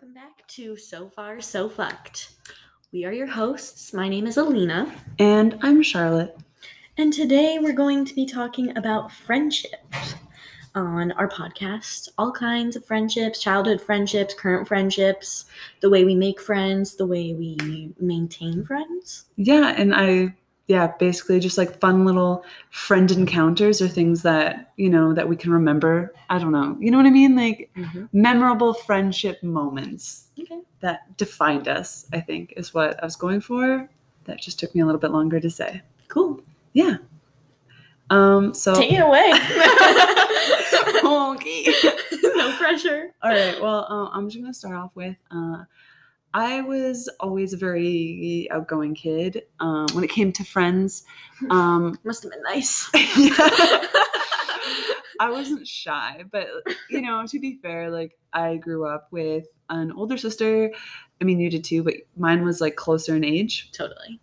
Welcome back to So Far So Fucked. We are your hosts. My name is Alena, And I'm Charlotte. and today we're going to be talking about friendship on our podcast. All kinds of friendships, childhood friendships, current friendships, the way we make friends, the way we maintain friends. Yeah, and I yeah, basically just like fun little friend encounters or things that, you know, that we can remember. I don't know. You know what I mean? Like memorable friendship moments Okay. that defined us, I think, is what I was going for. That just took me a little bit longer to say. Cool. Yeah. Um so Take it away. okay. no pressure. All right. Well, uh, I'm just gonna start off with. Uh, I was always a very outgoing kid um, when it came to friends. Um, Must have been nice. I wasn't shy, but you know, to be fair, like I grew up with an older sister. I mean, you did too, but mine was like closer in age, totally.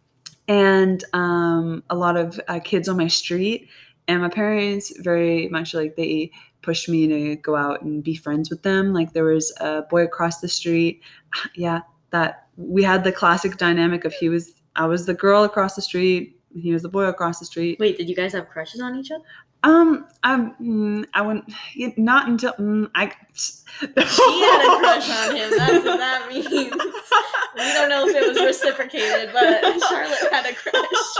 and um, a lot of uh, kids on my street. And my parents very much like they pushed me to go out and be friends with them. Like there was a boy across the street. Yeah, that we had the classic dynamic of he was I was the girl across the street, he was the boy across the street. Wait, did you guys have crushes on each other? Um, I mm, I wouldn't not until mm, I. She had a crush on him. That's what that means. We don't know if it was reciprocated, but Charlotte had a crush.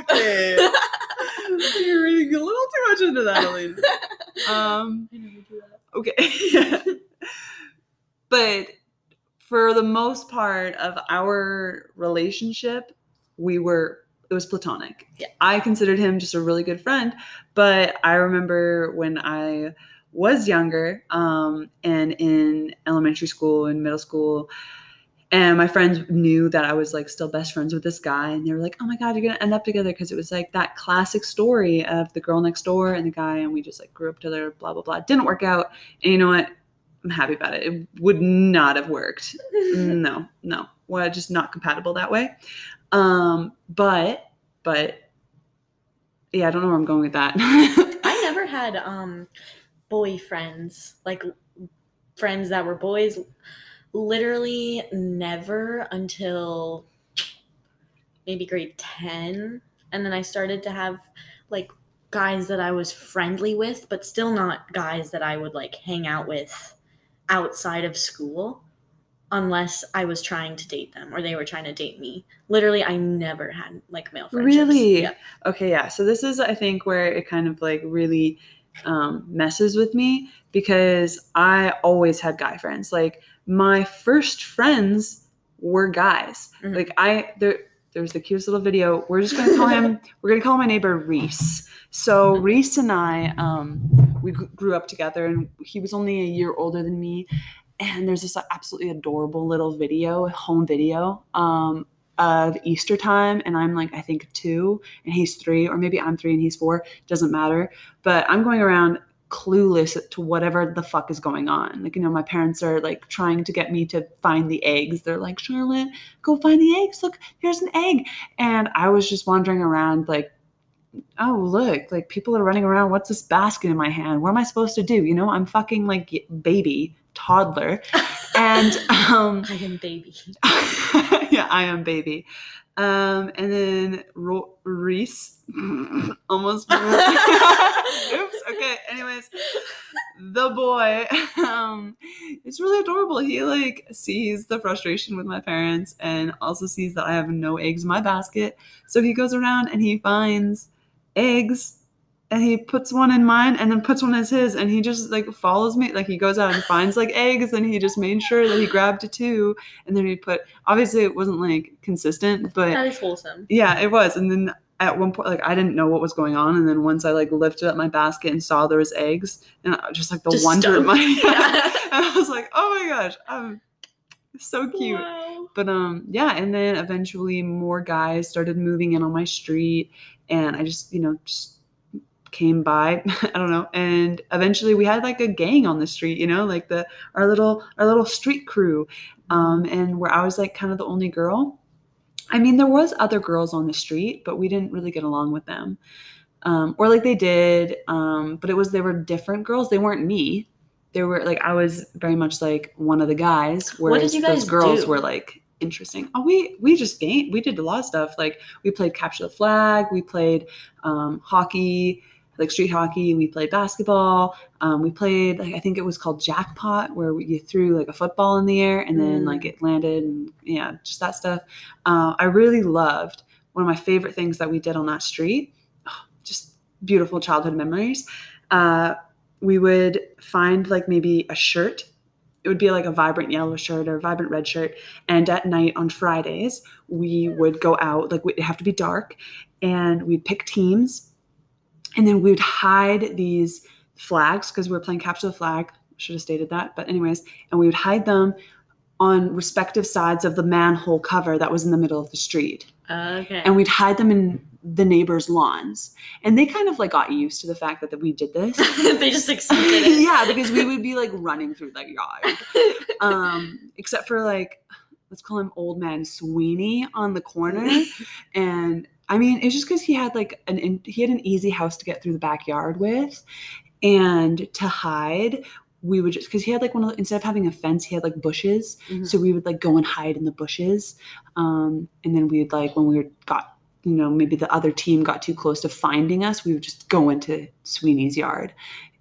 okay. You're reading a little too much into that, Aline. Um. crush. Okay. For the most part of our relationship, we were it was platonic. Yeah. I considered him just a really good friend, but I remember when I was younger um, and in elementary school and middle school and my friends knew that I was like still best friends with this guy and they were like, "Oh my god, you're going to end up together" because it was like that classic story of the girl next door and the guy and we just like grew up together blah blah blah. Didn't work out. And you know what? I'm happy about it. It would not have worked. no, no. Well, just not compatible that way. Um, but but yeah, I don't know where I'm going with that. I never had um boyfriends, like friends that were boys. Literally never until maybe grade 10. And then I started to have like guys that I was friendly with, but still not guys that I would like hang out with outside of school unless I was trying to date them or they were trying to date me. Literally, I never had like male friendships. Really? Yeah. okay, yeah. So this is I think where it kind of like really um, messes with me because I always had guy friends. Like my first friends were guys. Mhm. Like I there there's the cutest little video. We're just gonna call him. we're gonna call my neighbor Reese. So. Reese and I, um, we gr- grew up together, and he was only a year older than me. And there's this absolutely adorable little video, home video, um, of Easter time, and I'm like I think two, and he's three, or maybe I'm three and he's four. Doesn't matter. But I'm going around clueless to whatever the fuck is going on. Like, you know, my parents are like trying to get me to find the eggs. They're like, Charlotte, go find the eggs. Look, here's an egg. And I was just wandering around like, oh, look, like people are running around. What's this basket in my hand? What am I supposed to do? You know, I'm fucking like baby, toddler. And um I am baby. yeah, I am baby. Um, and then Ro- Reese almost. Oops. Okay. Anyways, the boy, um, it's really adorable. He like sees the frustration with my parents and also sees that I have no eggs in my basket. So he goes around and he finds eggs and he puts one in mine and then puts one as his and he just like follows me like he goes out and finds like eggs and he just made sure that he grabbed two and then he put obviously it wasn't like consistent but That is wholesome. yeah it was and then at one point like i didn't know what was going on and then once i like lifted up my basket and saw there was eggs and I, just like the Just wonder of my i was like oh my gosh i'm so cute Wow. but um yeah and then eventually more guys started moving in on my street and i just you know just came by i don't know and eventually we had like a gang on the street you know like the our little our little street crew. Um and where i was like kind of the only girl i mean there was other girls on the street but we didn't really get along with them. Um or like they did um but it was they were different girls. They weren't me. They were like I was very much like one of the guys, What did whereas you those guys girls do? were like interesting. Oh, we we just game we did a lot of stuff. Like we played capture the flag, we played um, hockey, like street hockey. We played basketball. Um, we played like I think it was called jackpot, where we, you threw like a football in the air and then Mm. like it landed and yeah, just that stuff. Uh, I really loved one of my favorite things that we did on that street. Oh, just beautiful childhood memories. Uh, we would find like maybe a shirt. It would be like a vibrant yellow shirt or a vibrant red shirt. And at night on Fridays, we would go out, like it'd have to be dark, and we'd pick teams. And then we would hide these flags because we were playing capture the flag. Should have stated that. But, anyways, and we would hide them on respective sides of the manhole cover that was in the middle of the street Okay. and we'd hide them in the neighbors' lawns. And they kind of like got used to the fact that, that we did this. they just accepted it. yeah, because we would be like running through the yard. Um, except for like, let's call him old man Sweeney on the corner. And I mean, it's just because he had like an in, he had an easy house to get through the backyard with, and to hide. We would just because he had like one of the, instead of having a fence, he had like bushes. Mhm. So we would like go and hide in the bushes. Um, and then we would like when we were, got, you know, maybe the other team got too close to finding us, we would just go into Sweeney's yard.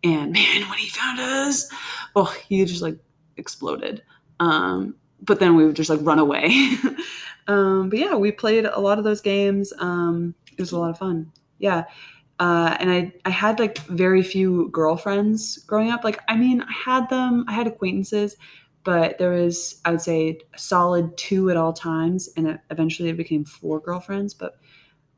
And man, when he found us, oh, he just like exploded. Um, but then we would just like run away. um, but yeah, we played a lot of those games. Um, it was a lot of fun. Yeah. Uh, and I, I had like very few girlfriends growing up. Like, I mean, I had them, I had acquaintances, but there was, I would say, a solid two at all times. And it, eventually it became four girlfriends. But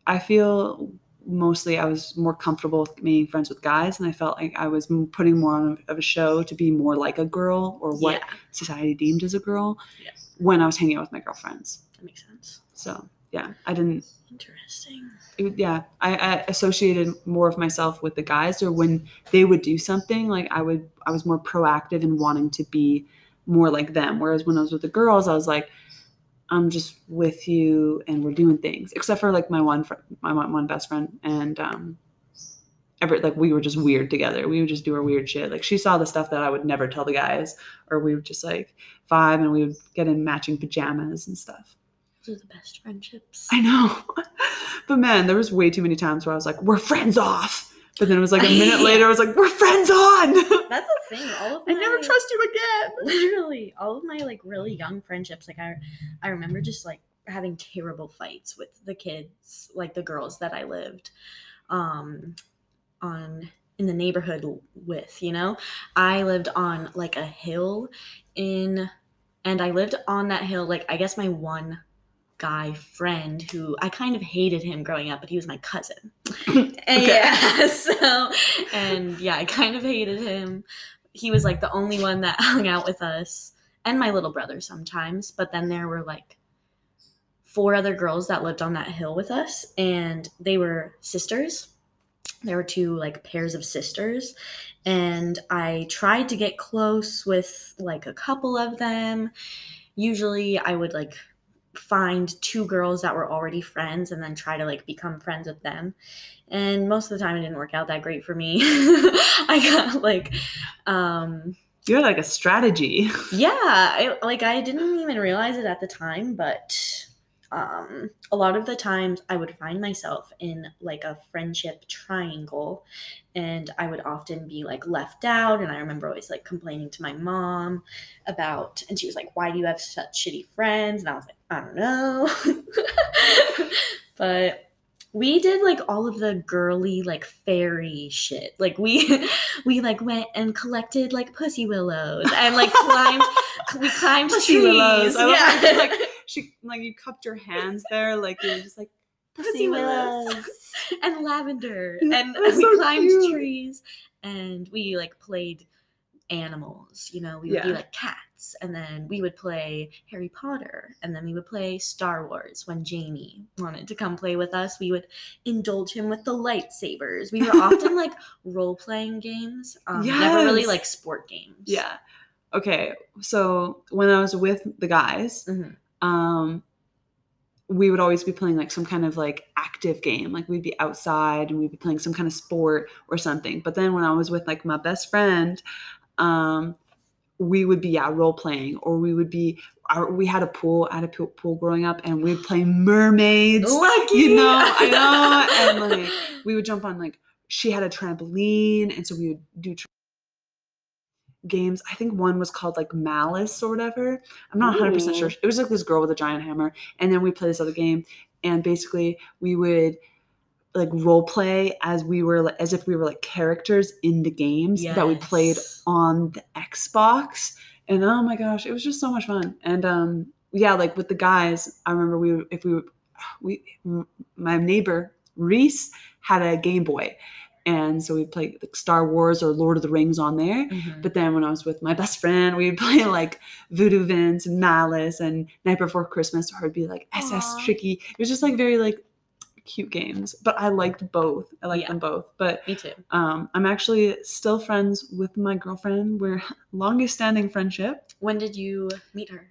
I feel mostly I was more comfortable with being friends with guys. And I felt like I was putting more on of a show to be more like a girl or what Yeah, society deemed as a girl Yes. When I was hanging out with my girlfriends. that makes sense. So yeah, I didn't. Interesting. It, yeah, I, I associated more of myself with the guys, or when they would do something, like I would, I was more proactive in wanting to be more like them. Whereas when I was with the girls, I was like, I'm just with you and we're doing things. Except for like my one, fr- my one, one best friend, and um, every like we were just weird together. We would just do our weird shit. Like she saw the stuff that I would never tell the guys, or we would just like vibe and we would get in matching pajamas and stuff. Those are the best friendships. I know. but man, there was way too many times where I was like, we're friends off. But then it was like a minute later, I was like, we're friends on. That's the thing. All of I never trust you again. literally all of my like really young friendships. Like I, I remember just like having terrible fights with the kids, like the girls that I lived, um, on in the neighborhood with. You know, I lived on like a hill in, and I lived on that hill. Like I guess my one guy friend who I kind of hated him growing up, but he was my cousin. Yeah, so and yeah, I kind of hated him. He was like the only one that hung out with us and my little brother sometimes, but then there were like four other girls that lived on that hill with us and they were sisters. There were two like pairs of sisters and I tried to get close with like a couple of them. Usually I would like find two girls that were already friends and then try to like become friends with them and most of the time it didn't work out that great for me i got like um you're like a strategy. yeah I, like i didn't even realize it at the time but um a lot of the times i would find myself in like a friendship triangle and i would often be like left out and i remember always like complaining to my mom about and she was like why do you have such shitty friends? And i was like i don't know. But we did like all of the girly like fairy shit. Like we we like went and collected like pussy willows and like climbed we climbed Pussy trees. Willows. I yeah. like she like you cupped your hands there, like you were just like pussy willows and lavender and we so climbed cute. trees and we like played animals you know we would be like cats and then we would play harry potter and then we would play star wars when jamie wanted to come play with us we would indulge him with the lightsabers we were often like role-playing games um, never really like sport games Yeah. Okay. So when I was with the guys, Mhm. Um, we would always be playing like some kind of like active game. Like we'd be outside and we'd be playing some kind of sport or something. But then when I was with like my best friend, um, we would be yeah role playing, or we would be. Our, we had a pool, I had a pool, pool growing up, and we'd play mermaids. Lucky. You know, I know, and like we would jump on like she had a trampoline, and so we would do games. I think one was called like Malice or whatever. I'm not 100 percent sure. It was like this girl with a giant hammer, and then we play this other game, and basically we would like role play as we were like, as if we were like characters in the games that we played on the Xbox. And oh my gosh, it was just so much fun. And um yeah, like with the guys, I remember we if we we my neighbor Reese had a Game Boy. And so we'd play like Star Wars or Lord of the Rings on there. Mhm. But then when I was with my best friend, we'd play like Voodoo Vince and Malice and Night Before Christmas, or it'd be like SS Aw. Tricky. It was just like very like cute games. But I liked both. I liked Yeah. them both. But Me too. um, I'm actually still friends with my girlfriend. We're longest standing friendship. When did you meet her?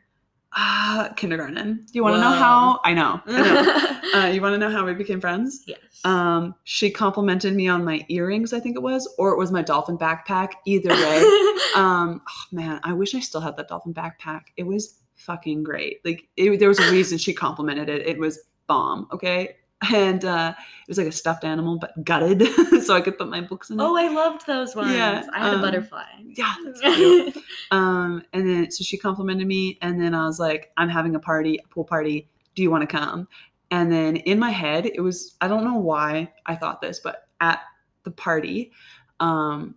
Ah, kindergarten. Do you want to know how? I know. I know. uh, you want to know how we became friends? yes. Um, she complimented me on my earrings, I think it was, or it was my dolphin backpack. Either way, um, oh, man, I wish I still had that dolphin backpack. It was fucking great. Like, it, there was a reason she complimented it. It was bomb. Okay. And uh, it was like a stuffed animal, but gutted, so I could put my books in it. oh, I loved those ones. Yeah, I had um, a butterfly. yeah, that's um, and then so she complimented me, and then I was like, I'm having a party, a pool party. Do you want to come? And then in my head, it was I don't know why I thought this, but at the party, um,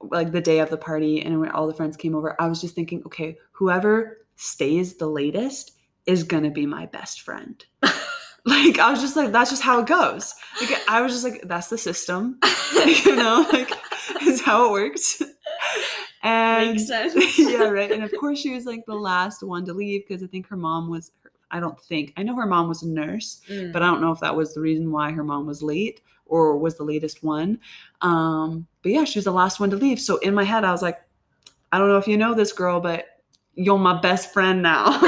like the day of the party, and when all the friends came over, I was just thinking, okay, whoever stays the latest is gonna be my best friend. like I was just like, that's just how it goes. Like I was just like, that's the system, you know, like is how it works. And Makes sense. yeah, right. And of course, she was like the last one to leave because I think her mom was. I don't think I know her mom was a nurse, Mm. but I don't know if that was the reason why her mom was late or was the latest one. Um, but yeah, she was the last one to leave. So in my head, I was like, I don't know if you know this girl, but you're my best friend now.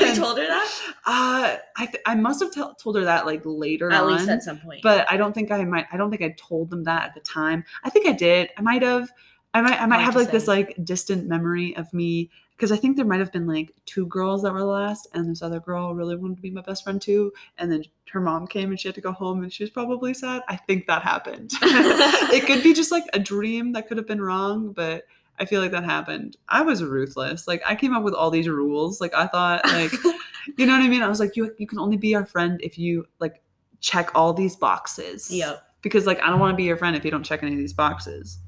you told her that? Uh, I th- I must have tell told her that like later At on least at some point. but I don't think I might. I don't think I told them that at the time. I think I did. I might have. I might. I might have like this like distant memory of me because I think there might have been like two girls that were the last, and this other girl really wanted to be my best friend too. And then her mom came and she had to go home, and she was probably sad. I think that happened. it could be just like a dream that could have been wrong, but. I feel like that happened. I was ruthless. Like I came up with all these rules. Like I thought like you know what I mean? I was like, you you can only be our friend if you like check all these boxes. yep. Because like I don't want to be your friend if you don't check any of these boxes.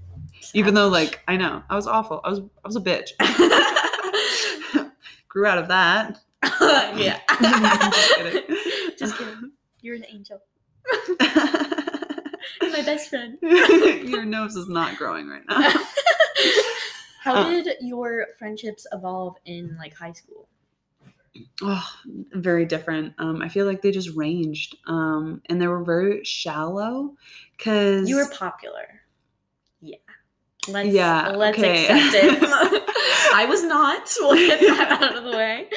Even though like I know I was awful. I was I was a bitch. Grew out of that. yeah. Just kidding. Just kidding. You're an angel. My best friend. your nose is not growing right now. How Uh. did your friendships evolve in like high school? Oh, very different. Um, I feel like they just ranged, um, and they were very shallow. Cause You were popular. Yeah. Let's Yeah, let's okay. accept it. I was not. We'll get that out of the way.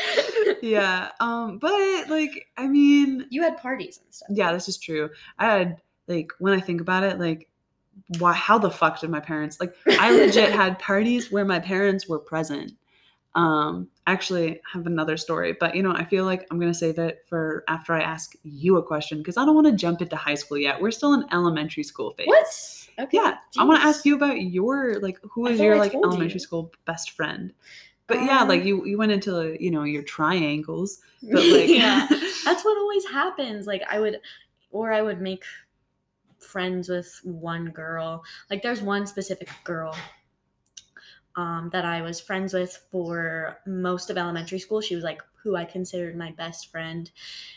yeah. Um, but like, I mean, You had parties and stuff. yeah, this is true. I had like when I think about it, like, why? How the fuck did my parents like? I legit had parties where my parents were present. Um, actually, have another story, but you know, I feel like I'm gonna save it for after I ask you a question because I don't want to jump into high school yet. We're still in elementary school phase. What? Okay. Yeah, I want to ask you about your like who I was your I like elementary you. school best friend. But yeah, like Um, you you went into you know your triangles, but like yeah. That's what always happens. Like I would or I would make friends with one girl. Like there's one specific girl um, that I was friends with for most of elementary school. She was like who I considered my best friend.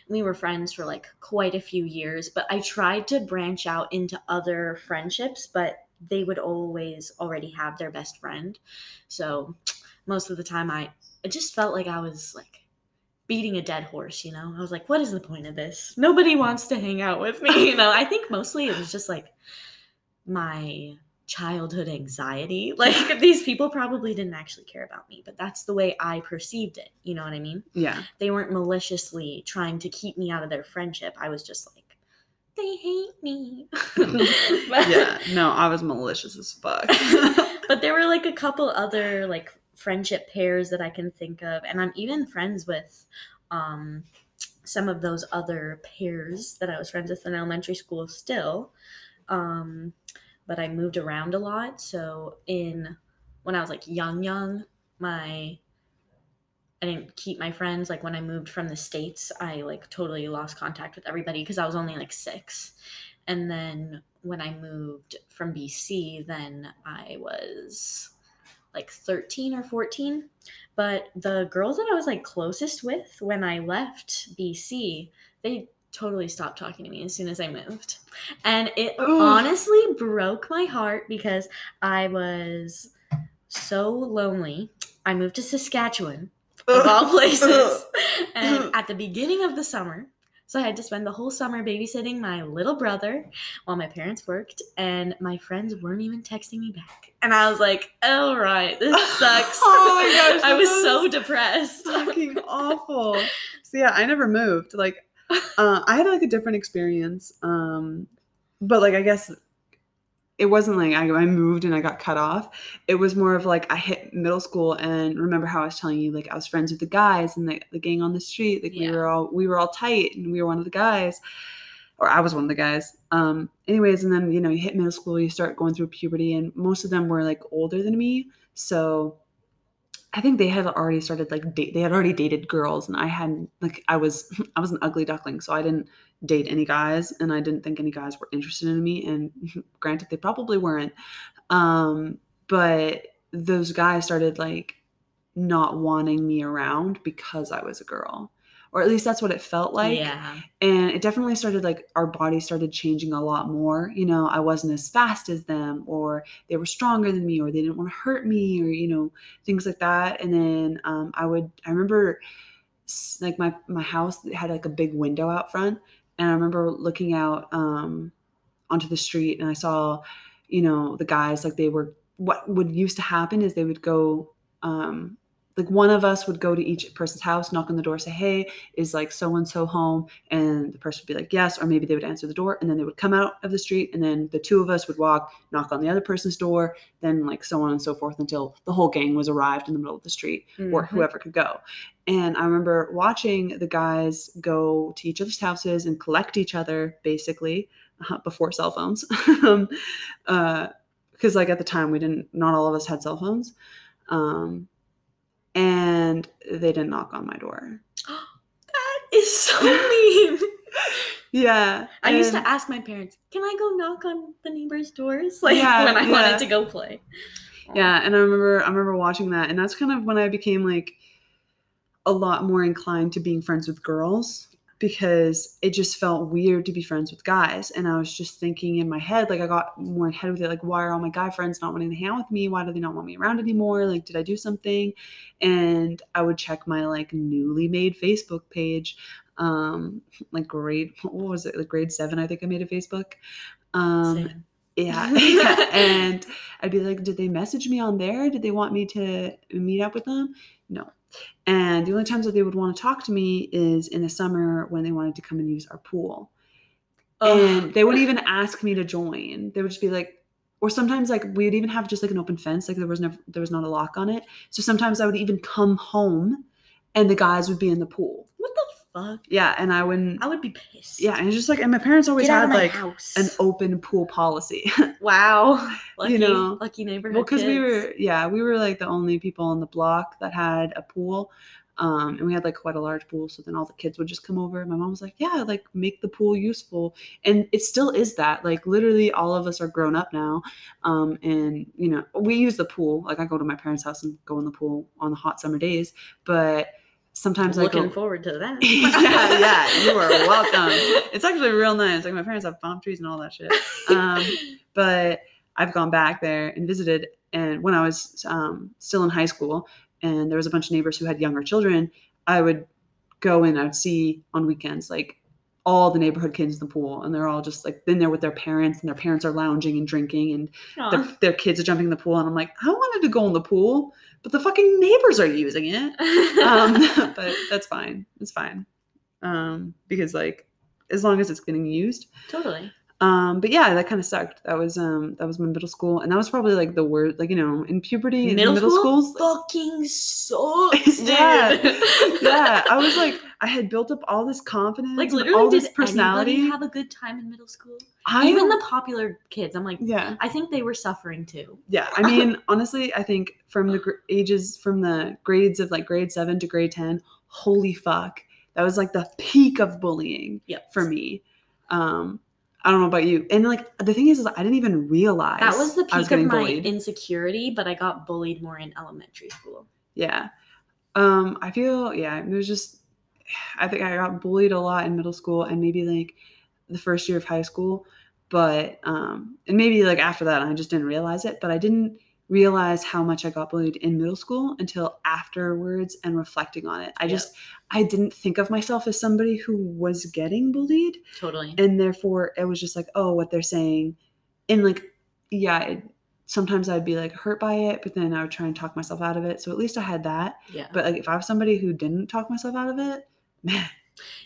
We were friends for like quite a few years, but I tried to branch out into other friendships, but they would always already have their best friend. So most of the time I it just felt like I was like beating a dead horse, you know? I was like, what is the point of this? Nobody wants to hang out with me, you know? I think mostly it was just like my childhood anxiety. Like these people probably didn't actually care about me, but that's the way I perceived it. You know what I mean? yeah, They weren't maliciously trying to keep me out of their friendship. I was just like they hate me. yeah, no, I was malicious as fuck. but there were like a couple other like friendship pairs that I can think of, and I'm even friends with um, some of those other pairs that I was friends with in elementary school still. Um, but I moved around a lot. So in when I was like young, young, my I didn't keep my friends. Like when I moved from the States, I like totally lost contact with everybody because I was only like six. And then when I moved from BC, then I was like 13 or 14. But the girls that I was like closest with when I left BC, they totally stopped talking to me as soon as I moved. And it Ugh. honestly broke my heart because I was so lonely. I moved to Saskatchewan of all places. and at the beginning of the summer, so I had to spend the whole summer babysitting my little brother while my parents worked, and my friends weren't even texting me back. And I was like, all right, this sucks." oh my gosh, I was so depressed. Fucking awful. So yeah, I never moved. Like, uh, I had like a different experience. Um, but like I guess it wasn't like I, I moved and I got cut off. It was more of like I hit middle school and remember how I was telling you like I was friends with the guys and the, the gang on the street. Like yeah. we were all we were all tight and we were one of the guys. Or I was one of the guys. Um, anyways, and then you know, you hit middle school, you start going through puberty, and most of them were like older than me. So I think they had already started like date. They had already dated girls, and I hadn't. Like I was, I was an ugly duckling, so I didn't date any guys and I didn't think any guys were interested in me and granted they probably weren't um but those guys started like not wanting me around because I was a girl or at least that's what it felt like. Yeah. And it definitely started like our body started changing a lot more. You know I wasn't as fast as them or they were stronger than me or they didn't want to hurt me or you know things like that. And then um, I would I remember like my my house had like a big window out front. And I remember looking out um, onto the street and I saw, you know, the guys like they were. What would used to happen is they would go um, like one of us would go to each person's house, knock on the door, say, "Hey, is like so and so home?" And the person would be like, "Yes," or maybe they would answer the door, and then they would come out of the street, and then the two of us would walk, knock on the other person's door, then like so on and so forth until the whole gang was arrived in the middle of the street, mm-hmm. or whoever could go. And I remember watching the guys go to each other's houses and collect each other, basically uh, before cell phones, because um, uh, like at the time we didn't, not all of us had cell phones. Um, and they didn't knock on my door. that is so mean. yeah. I used to ask my parents, "Can I go knock on the neighbors' doors?" Like yeah, when I yeah. wanted to go play. Yeah, and I remember I remember watching that and that's kind of when I became like a lot more inclined to being friends with girls because it just felt weird to be friends with guys. And I was just thinking in my head, like I got more head with it, like, why are all my guy friends not wanting to hang out with me? Why do they not want me around anymore? Like, did I do something? And I would check my like newly made Facebook page. Um, like grade what was it? Like grade seven, I think I made a Facebook. Um yeah, yeah. and I'd be like, did they message me on there? Did they want me to meet up with them? No. And the only times that they would want to talk to me is in the summer when they wanted to come and use our pool. And they wouldn't even ask me to join. They would just be like, or sometimes like we would even have just like an open fence, like there was never there was not a lock on it. So sometimes I would even come home and the guys would be in the pool. What the fuck? Yeah, and I wouldn't. I would be pissed. Yeah, and it's just like, and my parents always Get had like house. an open pool policy. wow, lucky, you know, lucky neighborhood. Well, because we were, yeah, we were like the only people on the block that had a pool. Um, and we had like quite a large pool, so then all the kids would just come over. My mom was like, "Yeah, like make the pool useful," and it still is that. Like literally, all of us are grown up now, um, and you know we use the pool. Like I go to my parents' house and go in the pool on the hot summer days, but sometimes looking I go, forward to that. yeah, yeah, you are welcome. It's actually real nice. Like my parents have palm trees and all that shit. Um, but I've gone back there and visited, and when I was um, still in high school, and there was a bunch of neighbors who had younger children, I would go in. I'd see on weekends like all the neighborhood kids in the pool and they're all just like in there with their parents and their parents are lounging and drinking and their, their, kids are jumping in the pool and i'm like i wanted to go in the pool but the fucking neighbors are using it um, but that's fine it's fine um, because like as long as it's getting used. Totally. Um, but yeah, that kind of sucked. That was um that was my middle school, and that was probably like the worst. Like you know, in puberty, in Middle middle school? schools, Fucking sucks, dude. Yeah. yeah, I was like, I had built up all this confidence, like literally, all did this personality. have a good time in middle school? I Even the popular kids, I'm like, yeah, I think they were suffering too. yeah. I mean, honestly, I think from the gr- ages from the grades of like grade seven to grade ten, holy fuck, that was like the peak of bullying Yep. for me. Um, I don't know about you, and like the thing is, is I didn't even realize That was the I was peak of my bullied. insecurity, but I got bullied more in elementary school. Yeah. Um, I feel yeah, it was just I think I got bullied a lot in middle school and maybe like the first year of high school, but um and maybe like after that I just didn't realize it, but I didn't realize how much I got bullied in middle school until afterwards and reflecting on it. I Yeah. just I didn't think of myself as somebody who was getting bullied Totally. and therefore it was just like oh what they're saying and like yeah it, sometimes i'd be like hurt by it but then i would try and talk myself out of it so at least i had that yeah. but like if i was somebody who didn't talk myself out of it man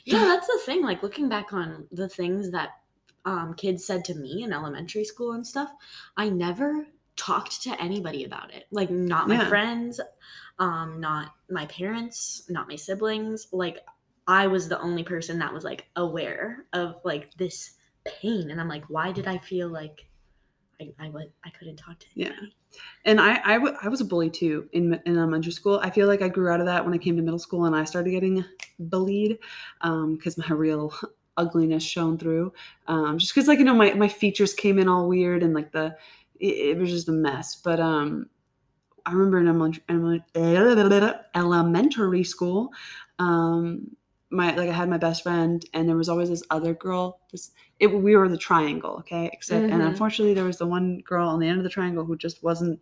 Yeah, that's the thing. Like looking back on the things that um, kids said to me in elementary school and stuff, I never talked to anybody about it. Like not my Yeah. friends, um, not my parents, not my siblings. Like I was the only person that was like aware of like this pain, and I'm like, why did I feel like I I, would, I couldn't talk to anybody? Yeah. and I, I, w- I was a bully too in, in elementary school i feel like i grew out of that when i came to middle school and i started getting bullied um because my real ugliness shone through um, just because like you know my, my features came in all weird and like the it, it was just a mess. But um i remember in elementary, elementary school um my like i had my best friend and there was always this other girl this it, we were the triangle okay? Except and Mhm. unfortunately there was the one girl on the end of the triangle who just wasn't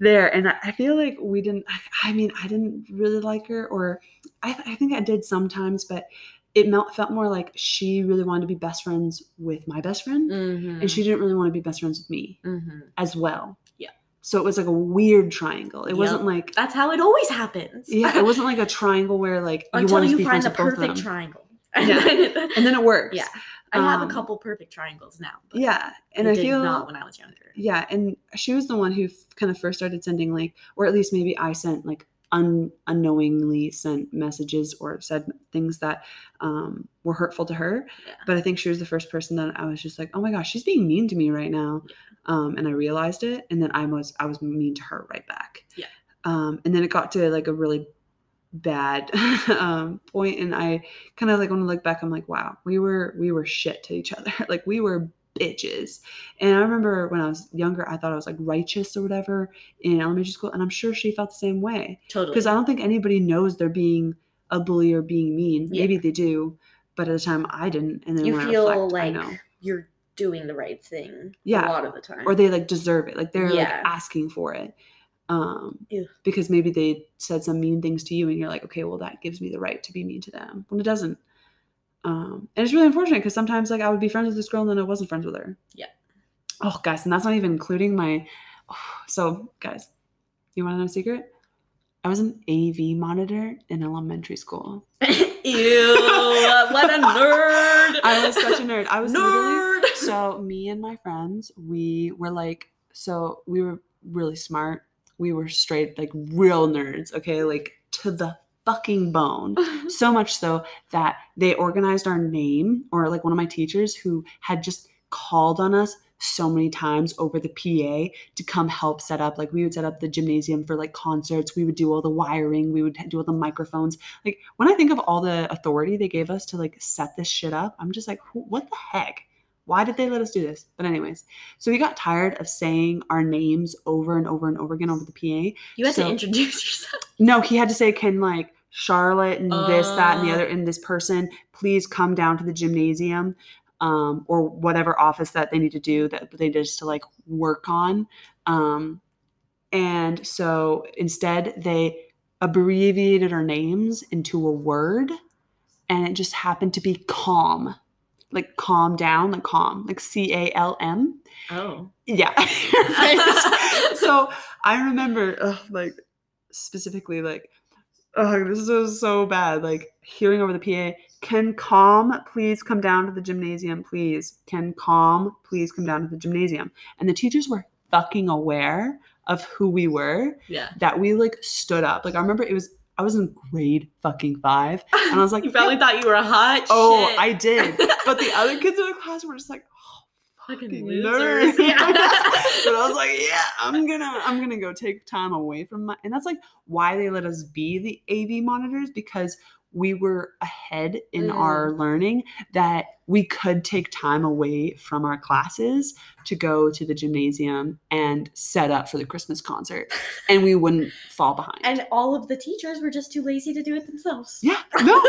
there. And i, I feel like we didn't I, I mean i didn't really like her or i, I think i did sometimes but it felt more like she really wanted to be best friends with my best friend Mm-hmm. and she didn't really want to be best friends with me mm-hmm. as well Yeah. so it was like a weird triangle it Yep. wasn't like That's how it always happens. yeah it wasn't like a triangle where like you until you find the with both of perfect triangle. Yeah. and then it works Yeah. I have Um, a couple perfect triangles now. But yeah and I feel not when I was younger. yeah and she was the one who f- kind of first started sending like or at least maybe i sent like un- unknowingly sent messages or said things that um, were hurtful to her. Yeah. but i think she was the first person that i was just like oh my gosh she's being mean to me right now. Um, and i realized it and then i was i was mean to her right back. Yeah. um, and then it got to like a really bad um, point and i kind of like when i look back i'm like wow we were we were shit to each other. Like we were bitches and i remember when i was younger i thought i was like righteous or whatever in elementary school and i'm sure she felt the same way Totally. because i don't think anybody knows they're being a bully or being mean Yeah. maybe they do but at the time i didn't and then you feel i reflect like you're doing the right thing Yeah. a lot of the time. or they like deserve it like they're like asking for it um Ew. because maybe they said some mean things to you and you're like okay well that gives me the right to be mean to them when it doesn't um and it's really unfortunate because sometimes like i would be friends with this girl and then i wasn't friends with her Yeah. oh guys and that's not even including my so guys you want to know a secret i was an av monitor in elementary school Ew, what a nerd. i was such a nerd i was literally nerd. so me and my friends we were like so we were really smart we were straight like real nerds okay like to the fucking bone. So much so that they organized our name or like one of my teachers who had just called on us so many times over the PA to come help set up like we would set up the gymnasium for like concerts. We would do all the wiring. We would do all the microphones. Like when i think of all the authority they gave us to like set this shit up i'm just like what the heck why did they let us do this but anyways so we got tired of saying our names over and over and over again over the pa you had to introduce yourself. no, he had to say, "Can like Charlotte and this, that, and the Oh. other, and this person please come down to the gymnasium, um, or whatever office that they need to do that they just to like work on." Um, and so instead, they abbreviated our names into a word, and it just happened to be calm, like calm down, like calm, like C A L M. Oh. Yeah. So I remember, ugh, like specifically, like oh, this is so bad. Like hearing over the PA, can calm please come down to the gymnasium, please? Can calm please come down to the gymnasium? And the teachers were fucking aware of who we were Yeah. that we like stood up. Like I remember it was I was in grade fucking five, and I was like, you probably thought you were a hot. oh, shit. I did. But the other kids in the class were just like, oh, Fucking fucking losers. Yeah. but I was like, yeah, I'm gonna, I'm gonna go take time away from my, and that's like why they let us be the AV monitors because we were ahead in Mm. our learning that we could take time away from our classes to go to the gymnasium and set up for the Christmas concert, and we wouldn't fall behind. and all of the teachers were just too lazy to do it themselves. yeah, no,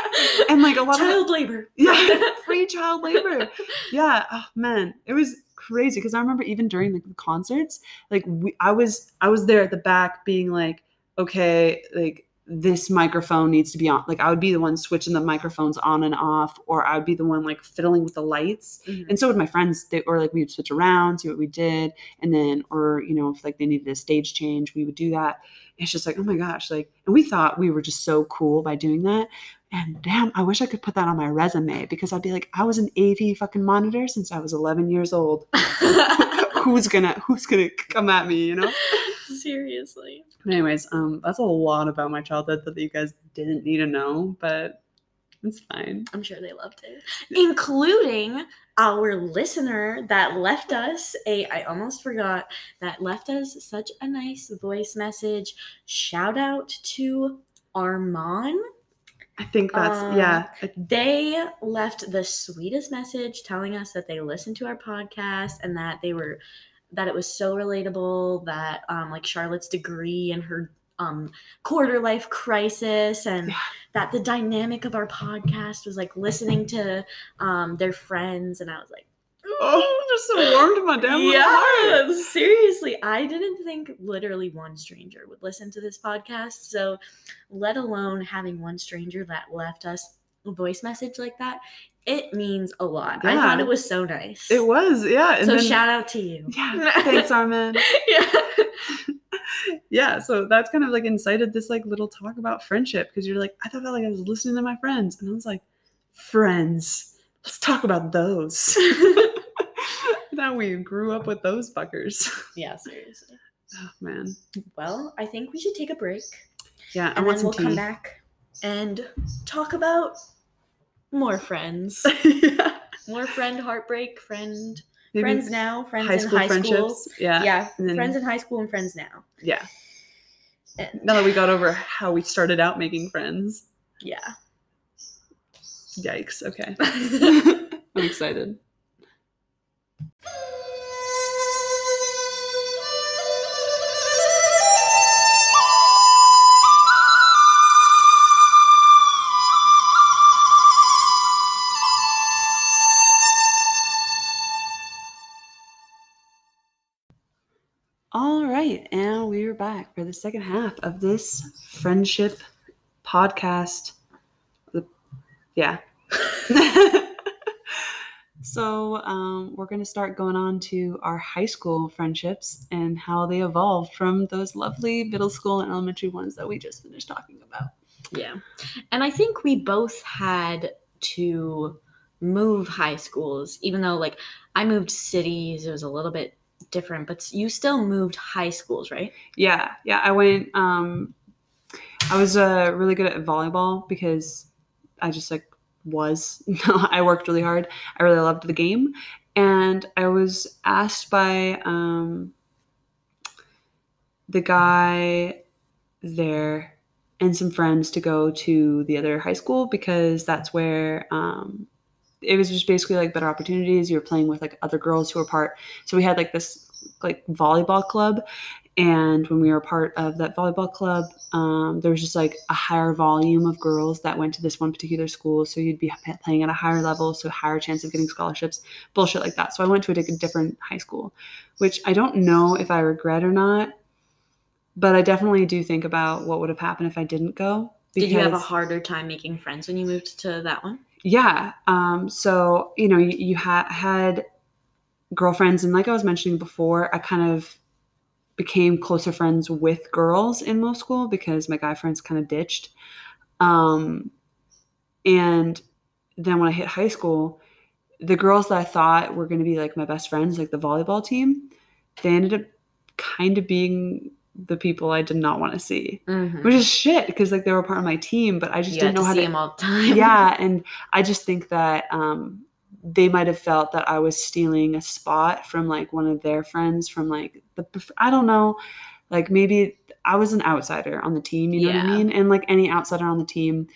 and like a lot of child labor. yeah, free child labor. Yeah, oh, man, it was crazy because I remember even during like, the concerts, like we, I was I was there at the back being like, okay, like this microphone needs to be on. Like I would be the one switching the microphones on and off, or I would be the one like fiddling with the lights. Mhm. And so would my friends. They or like we would switch around, see what we did, and then or you know if like they needed a stage change, we would do that. It's just like oh my gosh, like and we thought we were just so cool by doing that. And damn, I wish I could put that on my resume because I'd be like, I was an AV fucking monitor since I was 11 years old. who's gonna Who's gonna come at me? You know. Seriously. But anyways, um, that's a lot about my childhood that you guys didn't need to know, but it's fine. I'm sure they loved it. Including our listener that left us a I almost forgot that left us such a nice voice message. Shout out to Armand. I think that's Um, yeah. They left the sweetest message telling us that they listened to our podcast and that they were that it was so relatable that um like Charlotte's degree and her um quarter life crisis and Yeah. that the dynamic of our podcast was like listening to um their friends and I was like Oh, just so warm to my damn little heart. yeah, seriously, I didn't think literally one stranger would listen to this podcast. So, let alone having one stranger that left us a voice message like that, it means a lot. I thought it was so nice. It was, yeah. And so then- shout out to you. Yeah, thanks, Armin. yeah. yeah, so that's kind of like incited this like little talk about friendship because you're like, I thought like I was listening to my friends, and I was like, friends, let's talk about those. now we grew up with those fuckers. yeah, seriously. Oh man, Well, I think we should take a break yeah, I and want then we'll some come tea. back and talk about more friends. yeah, More friend heartbreak, friend maybe friends now, friends high in school high friendships. school. Yeah, Yeah, then- friends in high school and friends now. yeah. And- Now that we got over how we started out making friends, yeah. yikes. Okay, I'm excited. We're back for the second half of this friendship podcast. Yeah. so, um, we're going to start going on to our high school friendships and how they evolved from those lovely middle school and elementary ones that we just finished talking about. Yeah. And I think we both had to move high schools, even though like I moved cities, it was a little bit different, but you still moved high schools, right? Yeah, yeah. I went. Um, I was uh, really good at volleyball because I just like was. I worked really hard. I really loved the game, and I was asked by um, the guy there and some friends to go to the other high school because that's where um, it was just basically like better opportunities. You were playing with like other girls who were part. So we had like this like volleyball club, and when we were part of that volleyball club, um, there was just like a higher volume of girls that went to this one particular school. So you'd be playing at a higher level, so higher chance of getting scholarships, bullshit like that. So I went to a different high school, which I don't know if I regret or not. But I definitely do think about what would have happened if I didn't go. Did you have a harder time making friends when you moved to that one? Yeah um so you know you, you ha- had girlfriends and like i was mentioning before i kind of became closer friends with girls in middle school because my guy friends kind of ditched. Um, and then when I hit high school, the girls that I thought were going to be like my best friends, like the volleyball team, they ended up kind of being the people I did not want to see, Mhm. which is shit because like they were part of my team, but I just you didn't know to how see to him all the time. yeah and i just think that um they might have felt that i was stealing a spot from like one of their friends from like the i don't know like maybe i was an outsider on the team you know what i mean and like any outsider on the team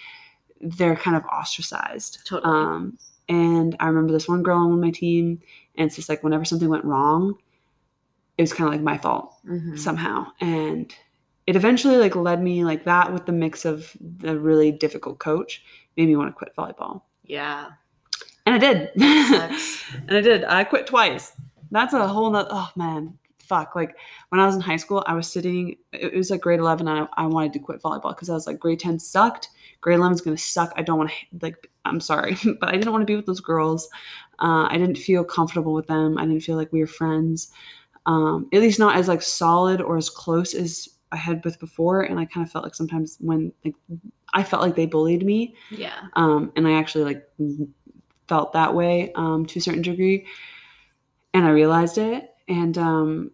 they're kind of ostracized Totally. um and i remember this one girl on my team and it's just like whenever something went wrong it was kind of like my fault Mhm. somehow. And it eventually like led me like that with the mix of the really difficult coach made me want to quit volleyball. Yeah. and i did. And i did. I quit twice. That's a whole nother oh man. Fuck. Like when i was in high school i was sitting it was like grade 11 and i, I wanted to quit volleyball because i was like grade 10 sucked. Grade 11 is going to suck. I don't want to like i'm sorry but i didn't want to be with those girls. Uh, i didn't feel comfortable with them. I didn't feel like we were friends um, at least not as like solid or as close as I had with before. And I kind of felt like sometimes when like I felt like they bullied me, Yeah. um, and I actually like felt that way um, to a certain degree, and I realized it. And um,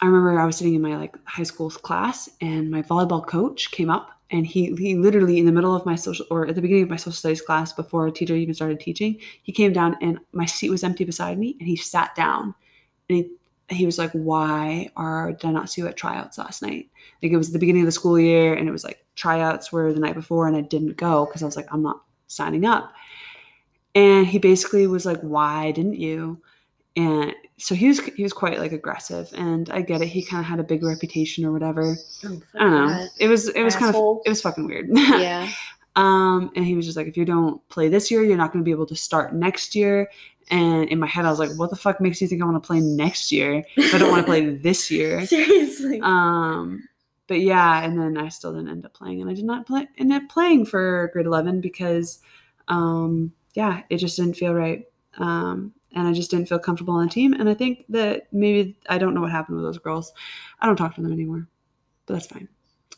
I remember I was sitting in my like high school class, and my volleyball coach came up, and he he literally in the middle of my social or at the beginning of my social studies class before a teacher even started teaching, he came down and my seat was empty beside me, and he sat down, and he he was like, "Why are did I not see you at tryouts last night?" Like it was the beginning of the school year, and it was like tryouts were the night before, and I didn't go because I was like, "I'm not signing up." And he basically was like, "Why didn't you?" And so he was he was quite like aggressive, and I get it. He kind of had a big reputation or whatever. Oh, I don't know. It was it was kind of it was fucking weird. Yeah. Um, and he was just like, if you don't play this year, you're not going to be able to start next year. And in my head, I was like, what the fuck makes you think I want to play next year if I don't want to play this year? Seriously. Um, but yeah, and then I still didn't end up playing, and I did not play end up playing for grade eleven because, um, yeah, it just didn't feel right, um, and I just didn't feel comfortable on the team. And I think that maybe I don't know what happened with those girls. I don't talk to them anymore, but that's fine.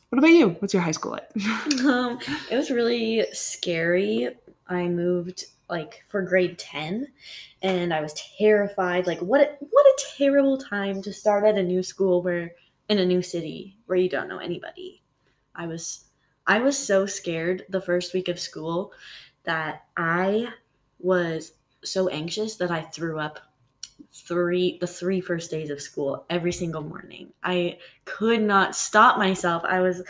What about you? What's your high school like? um, it was really scary. I moved like for grade 10 and I was terrified. Like what a, what a terrible time to start at a new school where in a new city where you don't know anybody. I was I was so scared the first week of school that I was so anxious that I threw up three the three first days of school every single morning. I could not stop myself. I was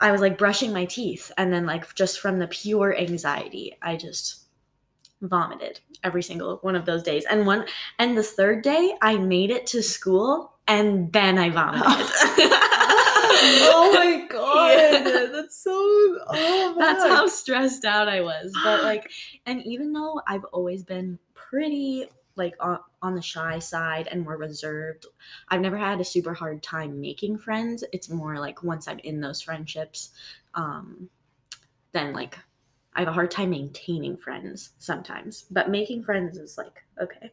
I was like brushing my teeth and then like just from the pure anxiety, I just vomited every single one of those days. And one and the third day I made it to school and then I vomited. oh my god, Yeah. that's so. Oh, That's how stressed out I was. But like, and even though I've always been pretty like on, on the shy side and more reserved, I've never had a super hard time making friends. It's more like once I'm in those friendships, um, then like I have a hard time maintaining friends sometimes. But making friends is like okay.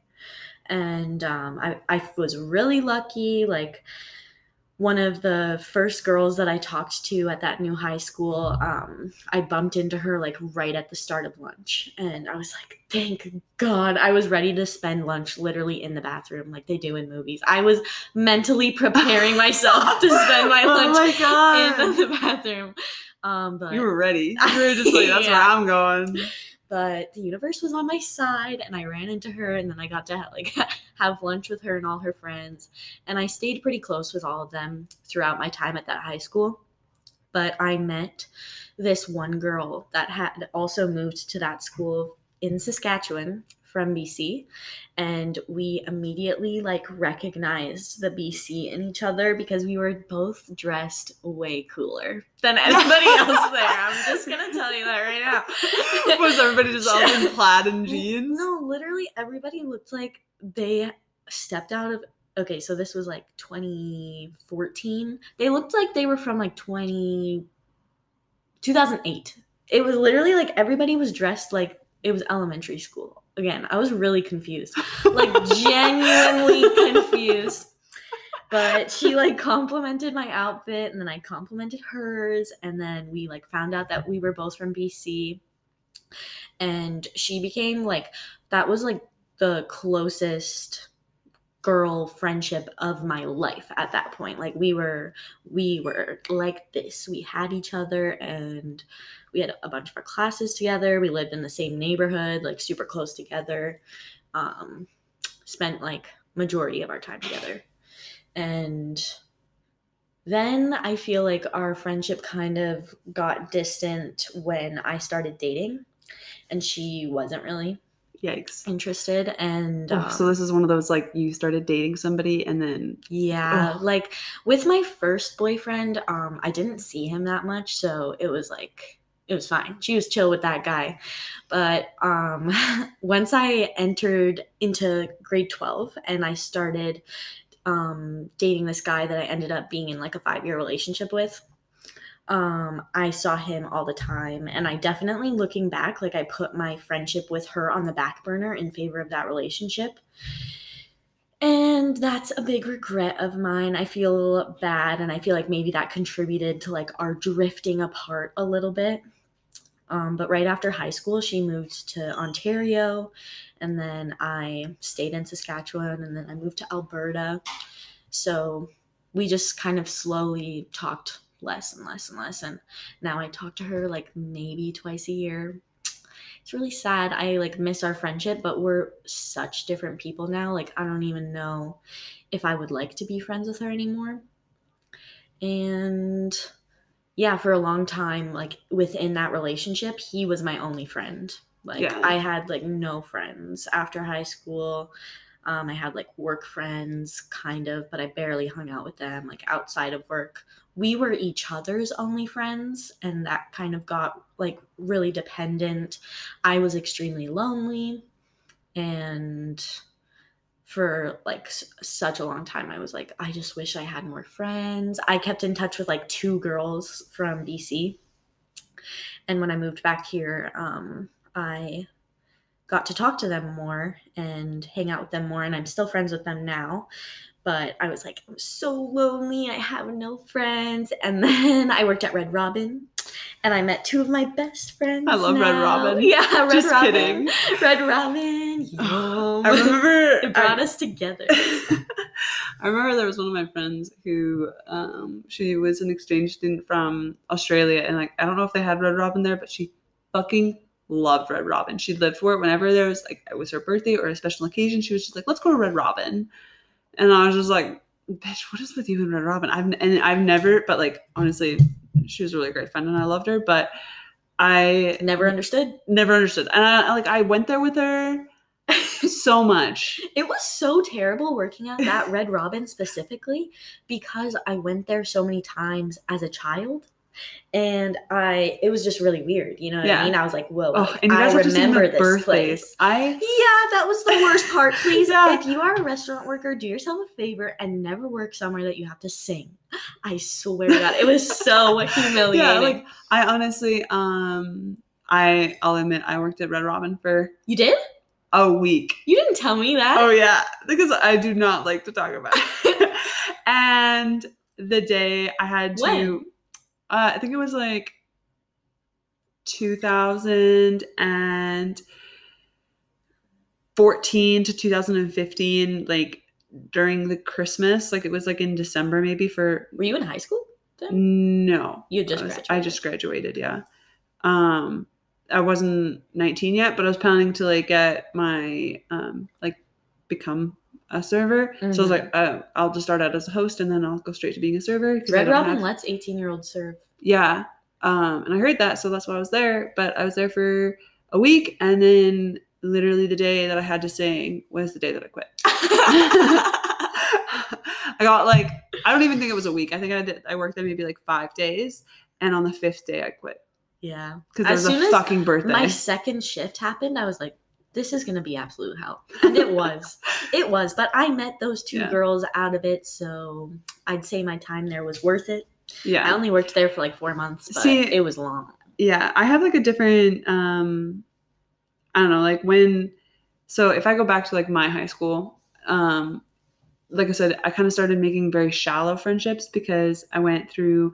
And um, I I was really lucky. Like one of the first girls that I talked to at that new high school, um, I bumped into her like right at the start of lunch. And I was like, thank God. I was ready to spend lunch literally in the bathroom like they do in movies. I was mentally preparing myself to spend my Oh lunch my god, in the bathroom. Um, but you were ready. You were just like, that's Yeah. where I'm going. But the universe was on my side and i ran into her and then i got to like have lunch with her and all her friends and i stayed pretty close with all of them throughout my time at that high school. But i met this one girl that had also moved to that school in saskatchewan from bc and we immediately like recognized the bc in each other because we were both dressed way cooler than anybody else there i'm just gonna tell you that right now Was everybody just all in plaid and jeans? no, literally everybody looked like they stepped out of okay, so this was like 2014. They looked like they were from like 20 2008. It was literally like everybody was dressed like it was elementary school. Again, I was really confused. Like genuinely confused. but she like complimented my outfit and then I complimented hers and then we like found out that we were both from BC and she became like that was like the closest girl friendship of my life at that point like we were we were like this we had each other and we had a bunch of our classes together. We lived in the same neighborhood like super close together. Um spent like majority of our time together. And then i feel like our friendship kind of got distant when i started dating and she wasn't really Yikes. interested and Oh, um, so this is one of those like you started dating somebody and then yeah like with my first boyfriend um i didn't see him that much so it was like it was fine. She was chill with that guy. But um once i entered into grade 12 and i started um dating this guy that i ended up being in like a five year relationship with um i saw him all the time. And i definitely looking back like i put my friendship with her on the back burner in favor of that relationship. And that's a big regret of mine. I feel bad and i feel like maybe that contributed to like our drifting apart a little bit um, but right after high school she moved to ontario and then i stayed in saskatchewan and then i moved to alberta. So we just kind of slowly talked less and less and less and now i talk to her like maybe twice a year. It's really sad. I like miss our friendship but we're such different people now. Like i don't even know if i would like to be friends with her anymore. And yeah for a long time like within that relationship he was my only friend like Yeah. i had like no friends after high school um, I had like work friends, kind of, but I barely hung out with them like outside of work. We were each other's only friends, and that kind of got like really dependent. I was extremely lonely, and for like s- such a long time, I was like, I just wish I had more friends. I kept in touch with like two girls from BC, and when I moved back here, um, I got to talk to them more and hang out with them more and i'm still friends with them now. But i was like i'm so lonely. I have no friends. And then i worked at red robin and i met two of my best friends I love Red. Robin. yeah red Just robin kidding. red robin yum. I remember it brought I- us together I remember there was one of my friends who um, she was an exchange student from Australia, and like I don't know if they had Red Robin there, but she fucking loved Red Robin. She lived for it whenever there was like it was her birthday or a special occasion. She was just like, "Let's go to Red Robin," and I was just like, "Bitch, what is with you and Red Robin?" I've and I've never, but like honestly, she was a really great friend, and I loved her, but I never understood never understood. And I like I went there with her so much. It was so terrible working at that Red Robin specifically because I went there so many times as a child. And I, it was just really weird. You know what Yeah. I mean? I was like, whoa, Oh, and you guys I have to sing remember this birthdays. place. I Yeah, that was the worst part. Please, Yeah. if you are a restaurant worker, do yourself a favor and never work somewhere that you have to sing. I swear to God, it was so humiliating. yeah, like I honestly, um, I I'll admit I worked at Red Robin for you did? a week. You didn't tell me that. Oh yeah, because I do not like to talk about it. and the day I had to, When? uh, I think it was like 2014 to 2015, like during the Christmas, like it was like in December maybe for Were you in high school? Then? no, You just I, was- graduated. I just graduated, yeah. Um I wasn't 19 yet, but I was planning to like get my um like become a server. So I was like, uh, I'll just start out as a host and then I'll go straight to being a server. Red Robin have- lets 18 year olds serve. yeah. Um, and I heard that, so that's why I was there. But I was there for a week, and then literally the day that I had to sing was the day that I quit. I got like I don't even think it was a week. I think I did. I worked there maybe like five days, and on the fifth day I quit yeah. because it was soon a as fucking birthday. My second shift happened. I was like, this is going to be absolute hell. And it was. it was. But I met those two Yeah. girls out of it. So I'd say my time there was worth it. Yeah, I only worked there for like four months, but See- it was long. yeah. I have like a different. um I don't know, like when. So if I go back to like my high school, um, like I said, I kind of started making very shallow friendships because I went through.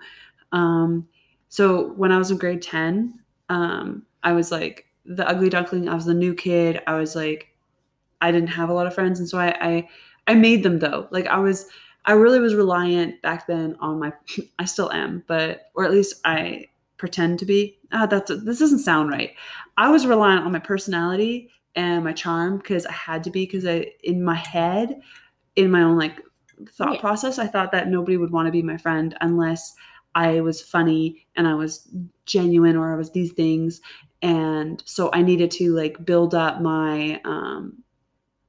Um, so when I was in grade ten, um, I was like the ugly duckling. I was the new kid. I was like, I didn't have a lot of friends, and so I I, I made them though. Like I was. I really was reliant back then on my. I still am, but or at least I pretend to be. Ah, that's this doesn't sound right. I was reliant on my personality and my charm because I had to be because I in my head, in my own like thought Yeah. process, I thought that nobody would want to be my friend unless I was funny and I was genuine or I was these things. And so I needed to like build up my um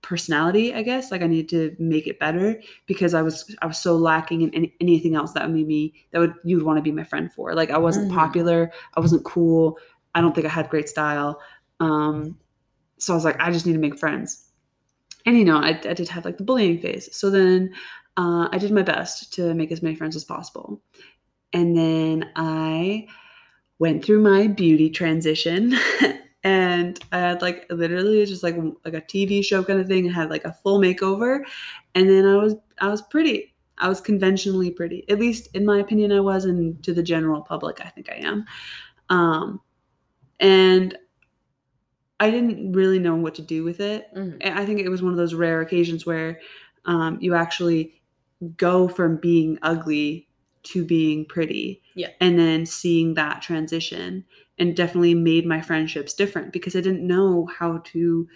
personality, I guess. Like I needed to make it better because I was I was so lacking in any, anything else that would made me that would you would want to be my friend for. Like I wasn't Mhm. popular, I wasn't cool, I don't think I had great style. Um so I was like, I just need to make friends. And you know, I, I did have like the bullying phase. So then uh, I did my best to make as many friends as possible. And then I went through my beauty transition and I had like literally just like like a TV show kind of thing. I had like a full makeover and then I was I was pretty. I was conventionally pretty. At least in my opinion I was and to the general public I think I am. Um and I didn't really know what to do with it. Mhm. And I think it was one of those rare occasions where um, you actually go from being ugly to being pretty. Yeah. And then seeing that transition and definitely made my friendships different because I didn't know how to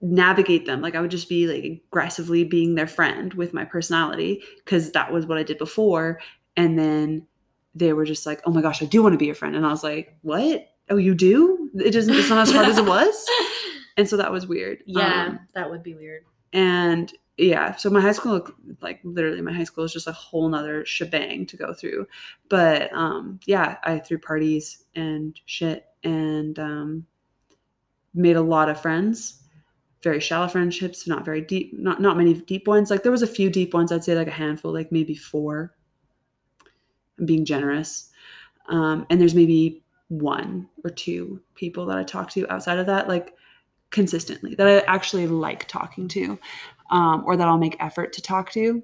navigate them. Like I would just be like aggressively being their friend with my personality because that was what I did before. And then they were just like, "Oh my gosh, I do want to be your friend." And I was like, "What? Oh, you do? It doesn't. It's not as hard as it was." And so that was weird. yeah, Um, that would be weird. and yeah, so my high school, like literally, my high school is just a whole nother shebang to go through. But um, yeah, I threw parties and shit, and um, made a lot of friends. Very shallow friendships, not very deep, not not many deep ones. Like there was a few deep ones. I'd say like a handful, like maybe four. I'm being generous, um, and there's maybe one or two people that I talk to outside of that, like consistently that I actually like talking to, um, or that I'll make effort to talk to.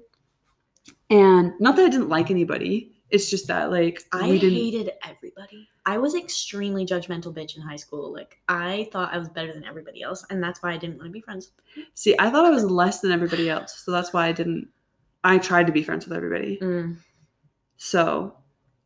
And not that I didn't like anybody. It's just that like I hated everybody. I was extremely judgmental bitch in high school. Like I thought I was better than everybody else, and that's why I didn't want to be friends. See, I thought I was less than everybody else, so that's why I didn't. I tried to be friends with everybody. Mm. So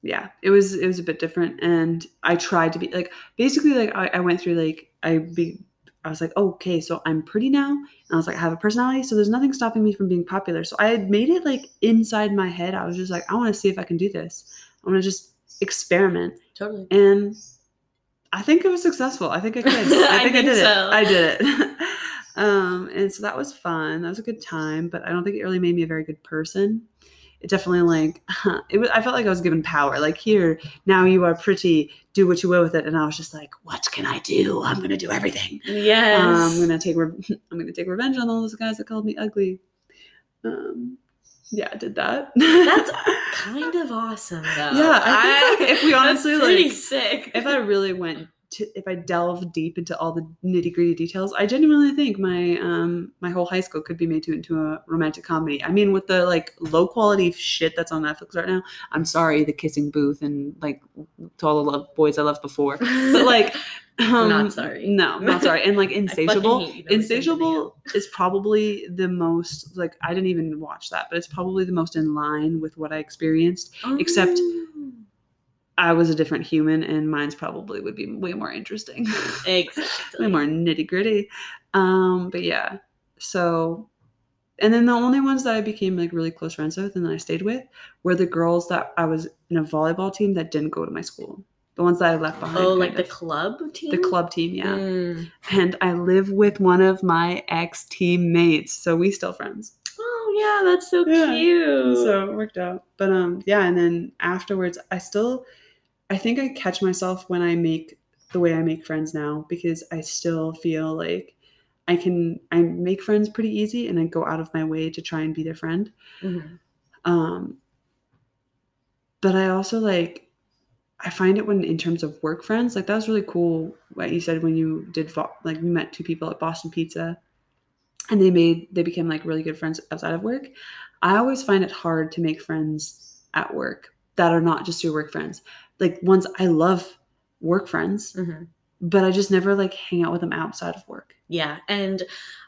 yeah, it was it was a bit different, and I tried to be like basically like I, I went through like I be I was like okay, so I'm pretty now, and I was like I have a personality, so there's nothing stopping me from being popular. So I had made it like inside my head. I was just like I want to see if I can do this. I want to just experiment, Totally. and I think it was successful. I think I could. I I think I, think did so. it. I did it. um, and so that was fun. That was a good time, but I don't think it really made me a very good person. It definitely like it was. I felt like I was given power. Like here, now you are pretty. Do what you will with it. And I was just like, what can I do? I'm gonna do everything. Yes. Um, I'm gonna take. Re- I'm gonna take revenge on all those guys that called me ugly. Um, yeah, I did that. That's kind of awesome, though. Yeah, I think, like, if we honestly, pretty like, sick. if I really went to, if I delve deep into all the nitty gritty details, I genuinely think my um my whole high school could be made to into a romantic comedy. I mean, with the like low quality shit that's on Netflix right now, I'm sorry, the kissing booth and like to all the love boys I loved before, but like. Um, Not sorry. No, not sorry. And like Insatiable, you Insatiable is probably the most like I didn't even watch that, but it's probably the most in line with what I experienced. except- Oh. I was a different human, and mine's probably would be way more interesting. exactly. way more nitty gritty. Um, but yeah, so and then the only ones that I became like really close friends with and that I stayed with were the girls that I was in a volleyball team that didn't go to my school. The ones that I left behind. Oh, like kind the club team. the club team, yeah. Mm. And I live with one of my ex teammates, so we still friends. Oh yeah, that's so Yeah. cute. So it worked out. But um yeah, and then afterwards I still I think I catch myself when I make the way I make friends now because I still feel like I can I make friends pretty easy and I go out of my way to try and be their friend. Mhm. Um but I also like I find it when in terms of work friends, like that was really cool what you said when you did like you met two people at Boston Pizza. and they made they became like really good friends outside of work. I always find it hard to make friends at work that are not just your work friends. Like ones I love work friends, Mhm. but I just never like hang out with them outside of work. Yeah, and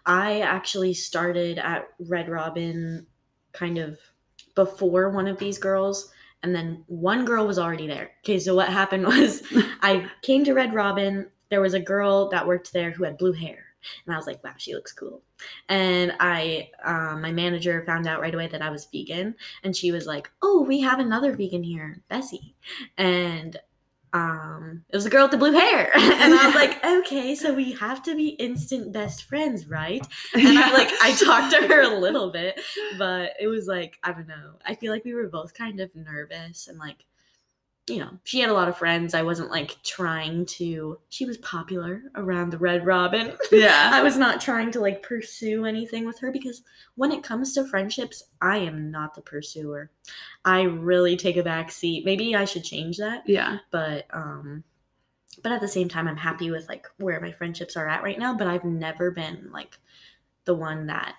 I actually started at Red Robin kind of before one of these girls, and then one girl was already there. Okay, so what happened was I came to Red Robin. There was a girl that worked there who had blue hair, and I was like, "Wow, she looks cool." And I, um, my manager found out right away that I was vegan, and she was like, "Oh, we have another vegan here, Bessie," and um, it was the girl with the blue hair, and I was like, "Okay, so we have to be instant best friends, right?" And I like I talked to her a little bit, but it was like I don't know. I feel like we were both kind of nervous and like you know, she had a lot of friends. I wasn't like trying to she was popular around the Red Robin. yeah. I was not trying to like pursue anything with her because when it comes to friendships, I am not the pursuer. I really take a back seat. Maybe I should change that, Yeah. but um but at the same time I'm happy with like where my friendships are at right now, but I've never been like the one that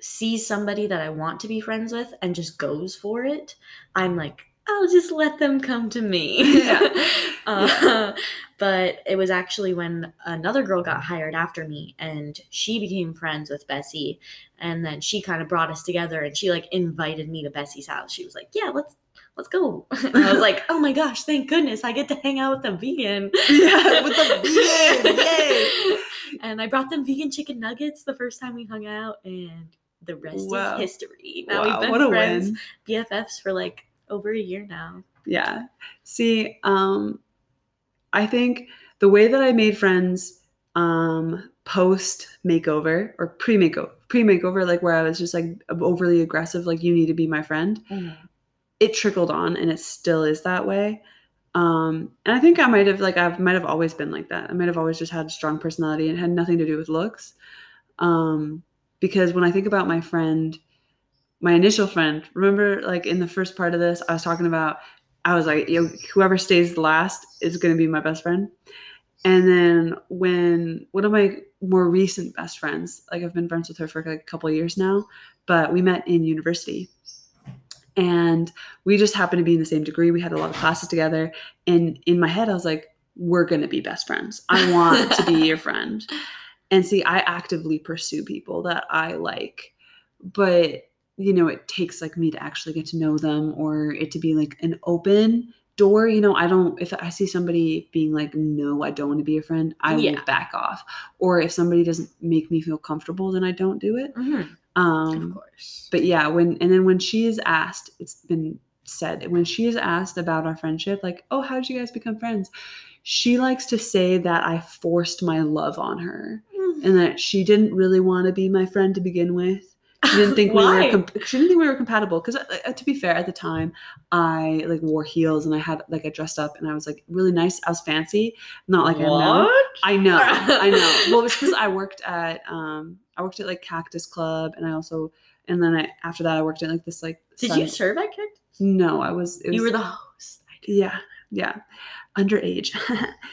sees somebody that I want to be friends with and just goes for it. I'm like I'll just let them come to me. Yeah. uh, But it was actually when another girl got hired after me and she became friends with Bessie. And then she kind of brought us together and she like invited me to Bessie's house. She was like, Yeah, let's let's go. And I was like, Oh my gosh, thank goodness I get to hang out with a vegan. Yeah, with a vegan, yay. And I brought them vegan chicken nuggets the first time we hung out and the rest Wow. is history. Now Wow, we've been what a friends, win. BFFs for like over a year now. Yeah. See, um, I think the way that I made friends um, post makeover or pre makeover, pre makeover, like where I was just like overly aggressive, like you need to be my friend. It trickled on, and it still is that way. Um, and I think I might have like I might have always been like that. I might have always just had a strong personality and had nothing to do with looks. Um, because when I think about my friend, my initial friend, remember like in the first part of this, I was talking about I was like, whoever stays last is going to be my best friend. And then when one of my more recent best friends, like I've been friends with her for like a couple of years now, but we met in university. And we just happened to be in the same degree. We had a lot of classes together. And in my head, I was like, we're going to be best friends. I want to be your friend. And see, I actively pursue people that I like. But you know, it takes like me to actually get to know them or it to be like an open door. You know, I don't, if I see somebody being like, no, I don't want to be a friend, I Yeah. will back off. Or if somebody doesn't make me feel comfortable, then I don't do it. Mhm, Um, of course. but yeah, when, and then when she is asked, it's been said, when she is asked about our friendship, like, oh, how did you guys become friends? She likes to say that I forced my love on her and that she didn't really want to be my friend to begin with. She didn't think we were comp- she didn't think we were compatible because uh, to be fair at the time I like wore heels and I had like I dressed up and I was like really nice. I was fancy. Not like I am now What? I know. I know. Well it was because I worked at um I worked at like Cactus Club and I also and then I after that I worked at like this like Did sun- you serve at Cactus? no I was it was You were the host. yeah. yeah. Underage.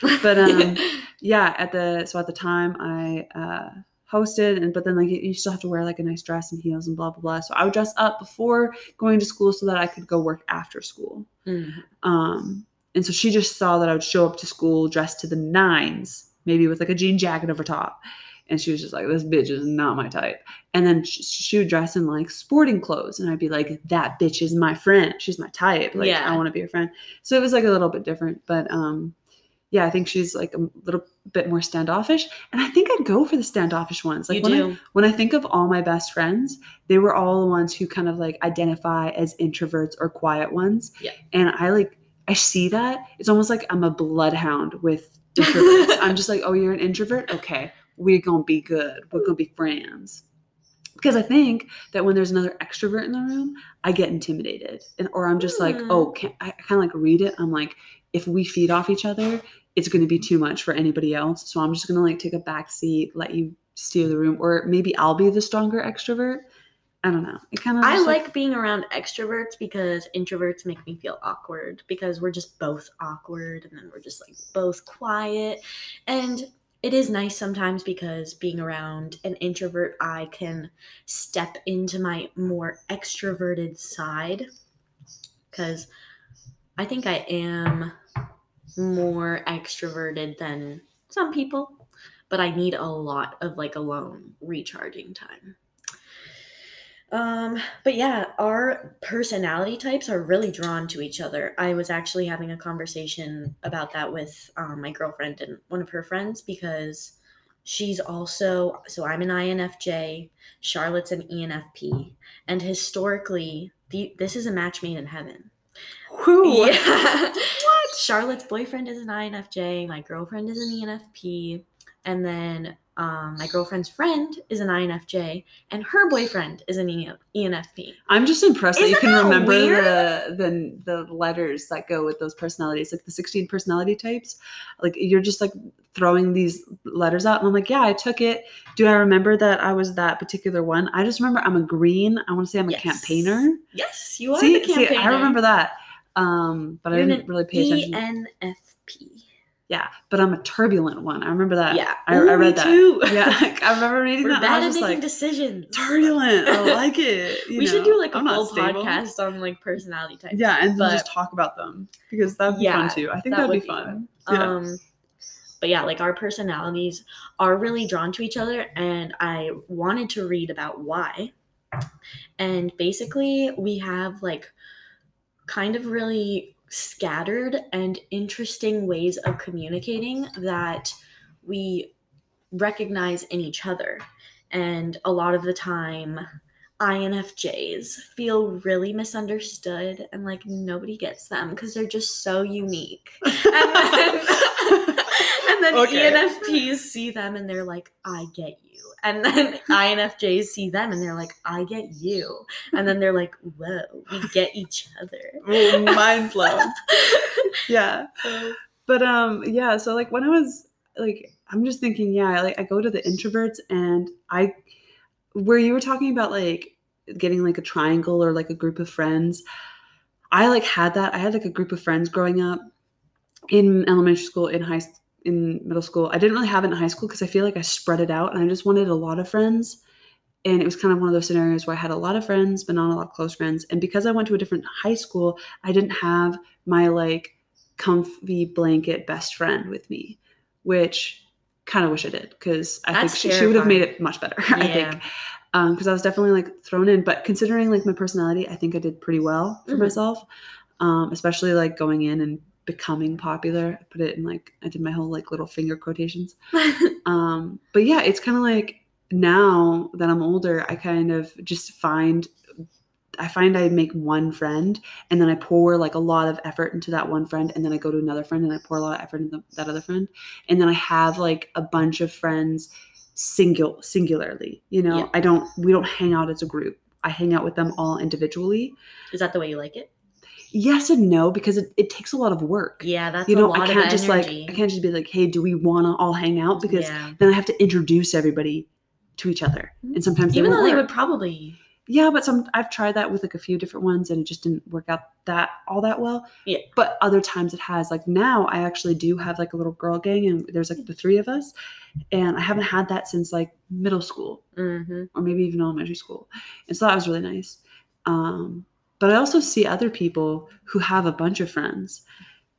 But um yeah at the so at the time i uh hosted and but then like you still have to wear like a nice dress and heels and blah blah blah. So i would dress up before going to school so that i could go work after school. Mhm. um and so she just saw that i would show up to school dressed to the nines maybe with like a jean jacket over top. And she was just like this bitch is not my type. And then she, she would dress in like sporting clothes and i'd be like that bitch is my friend. She's my type. Like Yeah. i want to be her friend. So it was like a little bit different but um yeah i think she's like a little bit more standoffish and i think i'd go for the standoffish ones like you when I, when I think of all my best friends, they were all the ones who kind of like identify as introverts or quiet ones. Yeah. And I like, I see that. It's almost like I'm a bloodhound with introverts. I'm just like, oh, you're an introvert? Okay, we're going to be good. We're going to be friends. Because I think that when there's another extrovert in the room, I get intimidated. And, or I'm just like, Hmm. oh, can, I kind of like read it. I'm like, if we feed off each other, it's going to be too much for anybody else. So I'm just going to like take a back seat, let you steer the room, or maybe I'll be the stronger extrovert. I don't know. It kind of I like being around extroverts because introverts make me feel awkward because we're just both awkward and then we're just like both quiet. And it is nice sometimes because being around an introvert, I can step into my more extroverted side. Because I think I am more extroverted than some people, but I need a lot of like alone recharging time. Um, but yeah, our personality types are really drawn to each other. I was actually having a conversation about that with um, my girlfriend and one of her friends because she's also so I'm an INFJ, Charlotte's an ENFP, and historically, the, this is a match made in heaven. Who? Yeah. what? Charlotte's boyfriend is an INFJ, my girlfriend is an ENFP, and then um, my girlfriend's friend is an INFJ, and her boyfriend is an ENFP. I'm just impressed that you can remember weird? the, the the letters that go with those personalities, like the 16 personality types. Like you're just like throwing these letters out, and I'm like, yeah, I took it. Do I remember that I was that particular one? I just remember I'm a green. I want to say I'm a Yes. campaigner. Yes, you are See, the see. I remember that, um, but You're I didn't really pay attention. ENFP. yeah, but I'm a turbulent one. I remember that. Yeah. I, Ooh, I read that. too. Yeah, I remember reading We're that. Bad at making like, decisions. turbulent. I like it. you we should do like a I'm stable. podcast on like personality types. Yeah, and But- just talk about them because that'd be Yeah, fun too. I think that that'd be would be fun. Yeah. Um, but yeah, like our personalities are really drawn to each other, and I wanted to read about why. And basically, we have like kind of really scattered and interesting ways of communicating that we recognize in each other. And a lot of the time, INFJs feel really misunderstood and like nobody gets them because they're just so unique. And then, and then Okay. ENFPs see them and they're like, I get you. And then INFJs see them and they're like, I get you. And then they're like, whoa, we get each other. Ooh, mind blown. yeah. So, But um yeah, so like when I was like I'm just thinking, yeah, like I go to the introverts and I where you were talking about like getting like a triangle or like a group of friends, I like had that. I had like a group of friends growing up in elementary school, in high in middle school. I didn't really have it in high school because I feel like I spread it out and I just wanted a lot of friends. And it was kind of one of those scenarios where I had a lot of friends, but not a lot of close friends. And because I went to a different high school, I didn't have my like comfy blanket best friend with me, which kind of wish I did because I That's think she, she would have made it much better. I think because I was definitely like thrown in. But considering like my personality, I think I did pretty well for Mhm. myself, um, especially like going in and becoming popular. I put it in like I did my whole like little finger quotations. Um, but yeah, it's kind of like now that I'm older, I kind of just find I find I make one friend and then I pour like a lot of effort into that one friend and then I go to another friend and I pour a lot of effort into that other friend and then I have like a bunch of friends single singularly. You know, Yeah. I don't we don't hang out as a group. I hang out with them all individually. is that the way you like it? Yes and no because it, it takes a lot of work. Yeah, that's you a know, lot I can't just like. I can't just be like, hey, do we want to all hang out? Because yeah. then I have to introduce everybody to each other, and sometimes even won't though they would probably Yeah, but some I've tried that with like a few different ones, and it just didn't work out that all that well. Yeah. But other times it has. Like now, I actually do have like a little girl gang, and there's like the three of us, and I haven't had that since like middle school hmm or maybe even elementary school, and so that was really nice. Um, but I also see other people who have a bunch of friends,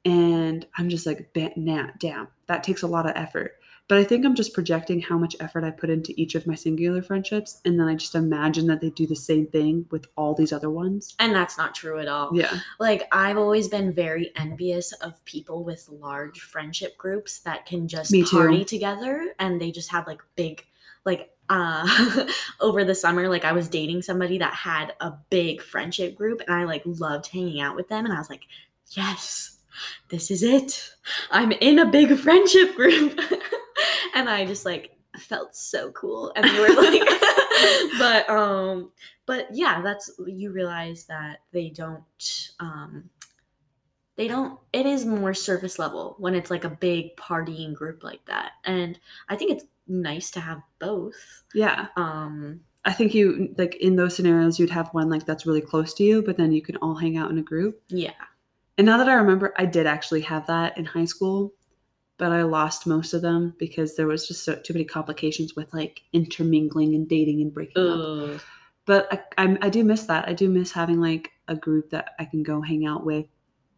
and I'm just like, nah, damn, that takes a lot of effort. But I think I'm just projecting how much effort I put into each of my singular friendships, and then I just imagine that they do the same thing with all these other ones. and that's not true at all. Yeah, Like I've always been very envious of people with large friendship groups that can just Me too. party together and they just have like big like uh over the summer like I was dating somebody that had a big friendship group and I like loved hanging out with them and I was like, "Yes, this is it. I'm in a big friendship group." and I just like felt so cool and they were like but um but yeah that's you realize that they don't um they don't it is more surface level when it's like a big partying group like that and i think it's nice to have both yeah. um I think you like in those scenarios, you'd have one like that's really close to you, but then you can all hang out in a group. yeah And now that I remember, I did actually have that in high school, but I lost most of them because there was just so, too many complications with like intermingling and dating and breaking up. But I, I, I do miss that. I do miss having like a group that I can go hang out with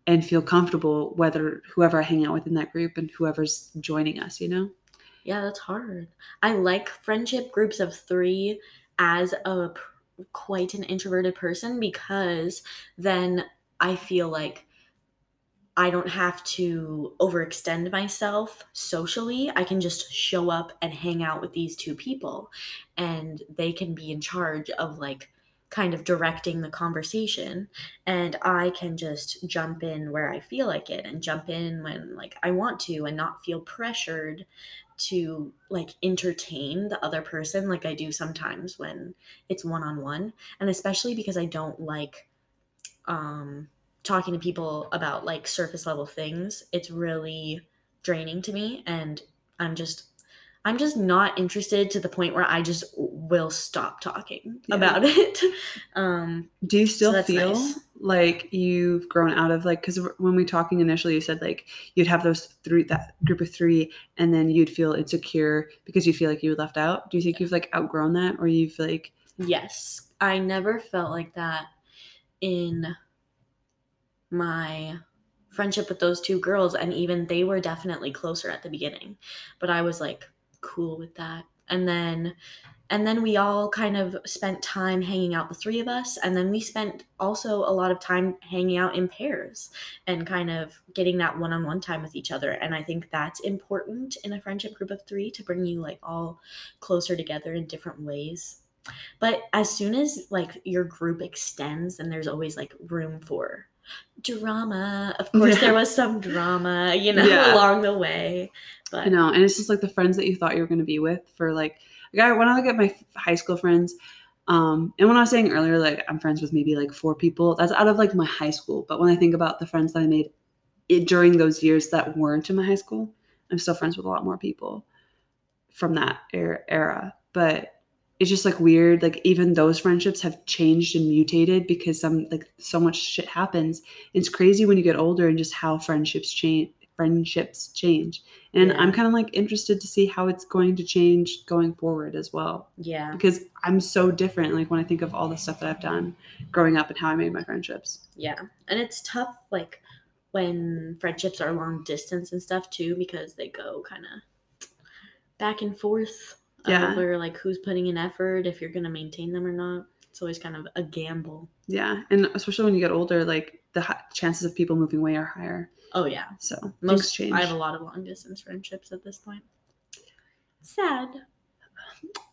and feel comfortable whether whoever I hang out with in that group and whoever's joining us, you know? Yeah, that's hard. I like friendship groups of three as a quite an introverted person because then I feel like I don't have to overextend myself socially. I can just show up and hang out with these two people, and they can be in charge of like kind of directing the conversation and I can just jump in where I feel like it and jump in when like I want to and not feel pressured to like entertain the other person like I do sometimes when it's one on one and especially because I don't like um talking to people about like surface level things it's really draining to me and I'm just I'm just not interested to the point where I just will stop talking Yeah. about it um Do you still that's feel nice. Like you've grown out of like because when we were talking initially, you said like you'd have those three that group of three, and then you'd feel insecure because you feel like you were left out. Do you think you've like outgrown that, or you've like Yes, I never felt like that in my friendship with those two girls, and even they were definitely closer at the beginning. But I was like cool with that, and then and then we all kind of spent time hanging out, the three of us, and then we spent also a lot of time hanging out in pairs and kind of getting that one-on-one time with each other. And I think that's important in a friendship group of three to bring you like all closer together in different ways. But as soon as like your group extends, then there's always like room for drama. Of course, there was some drama, you know, Yeah. along the way. But I know, and it's just like the friends that you thought you were going to be with for like, like I, when I look at my high school friends, um, and when I was saying earlier, like I'm friends with maybe like four people, that's out of like my high school. But when I think about the friends that I made it, during those years that weren't in my high school, I'm still friends with a lot more people from that era. era. But it's just like weird. Like even those friendships have changed and mutated because some like so much shit happens. It's crazy when you get older and just how friendships change. Friendships change, and Yeah. I'm kind of like interested to see how it's going to change going forward as well. yeah. Because I'm so different. Like when I think of all the stuff that I've done growing up and how I made my friendships. Yeah. And it's tough like when friendships are long distance and stuff too because they go kind of back and forth Yeah. over like who's putting in effort if you're going to maintain them or not. It's always kind of a gamble. Yeah, and especially when you get older, like the chances of people moving away are higher. Oh yeah. So Most change. I have a lot of long distance friendships at this point. Sad.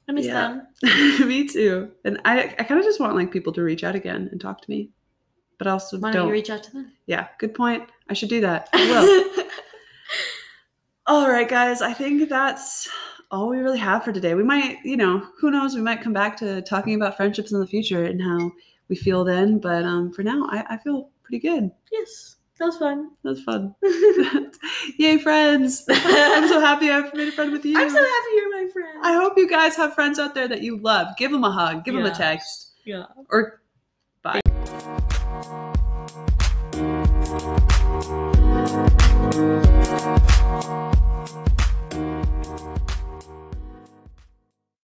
I miss Yeah. them. me too. And I, I kind of just want like people to reach out again and talk to me, but I also Why don't don't. you reach out to them? yeah, good point. I should do that. I will. all right, guys. I think that's all we really have for today. We might, you know, who knows? We might come back to talking about friendships in the future and how we feel then. But um, for now, I, I feel pretty good. yes. That was fun. That was fun. Yay, friends. I'm so happy I've made a friend with you. I'm so happy you're my friend. I hope you guys have friends out there that you love. Give them a hug, give yeah. them a text. Yeah. Or bye.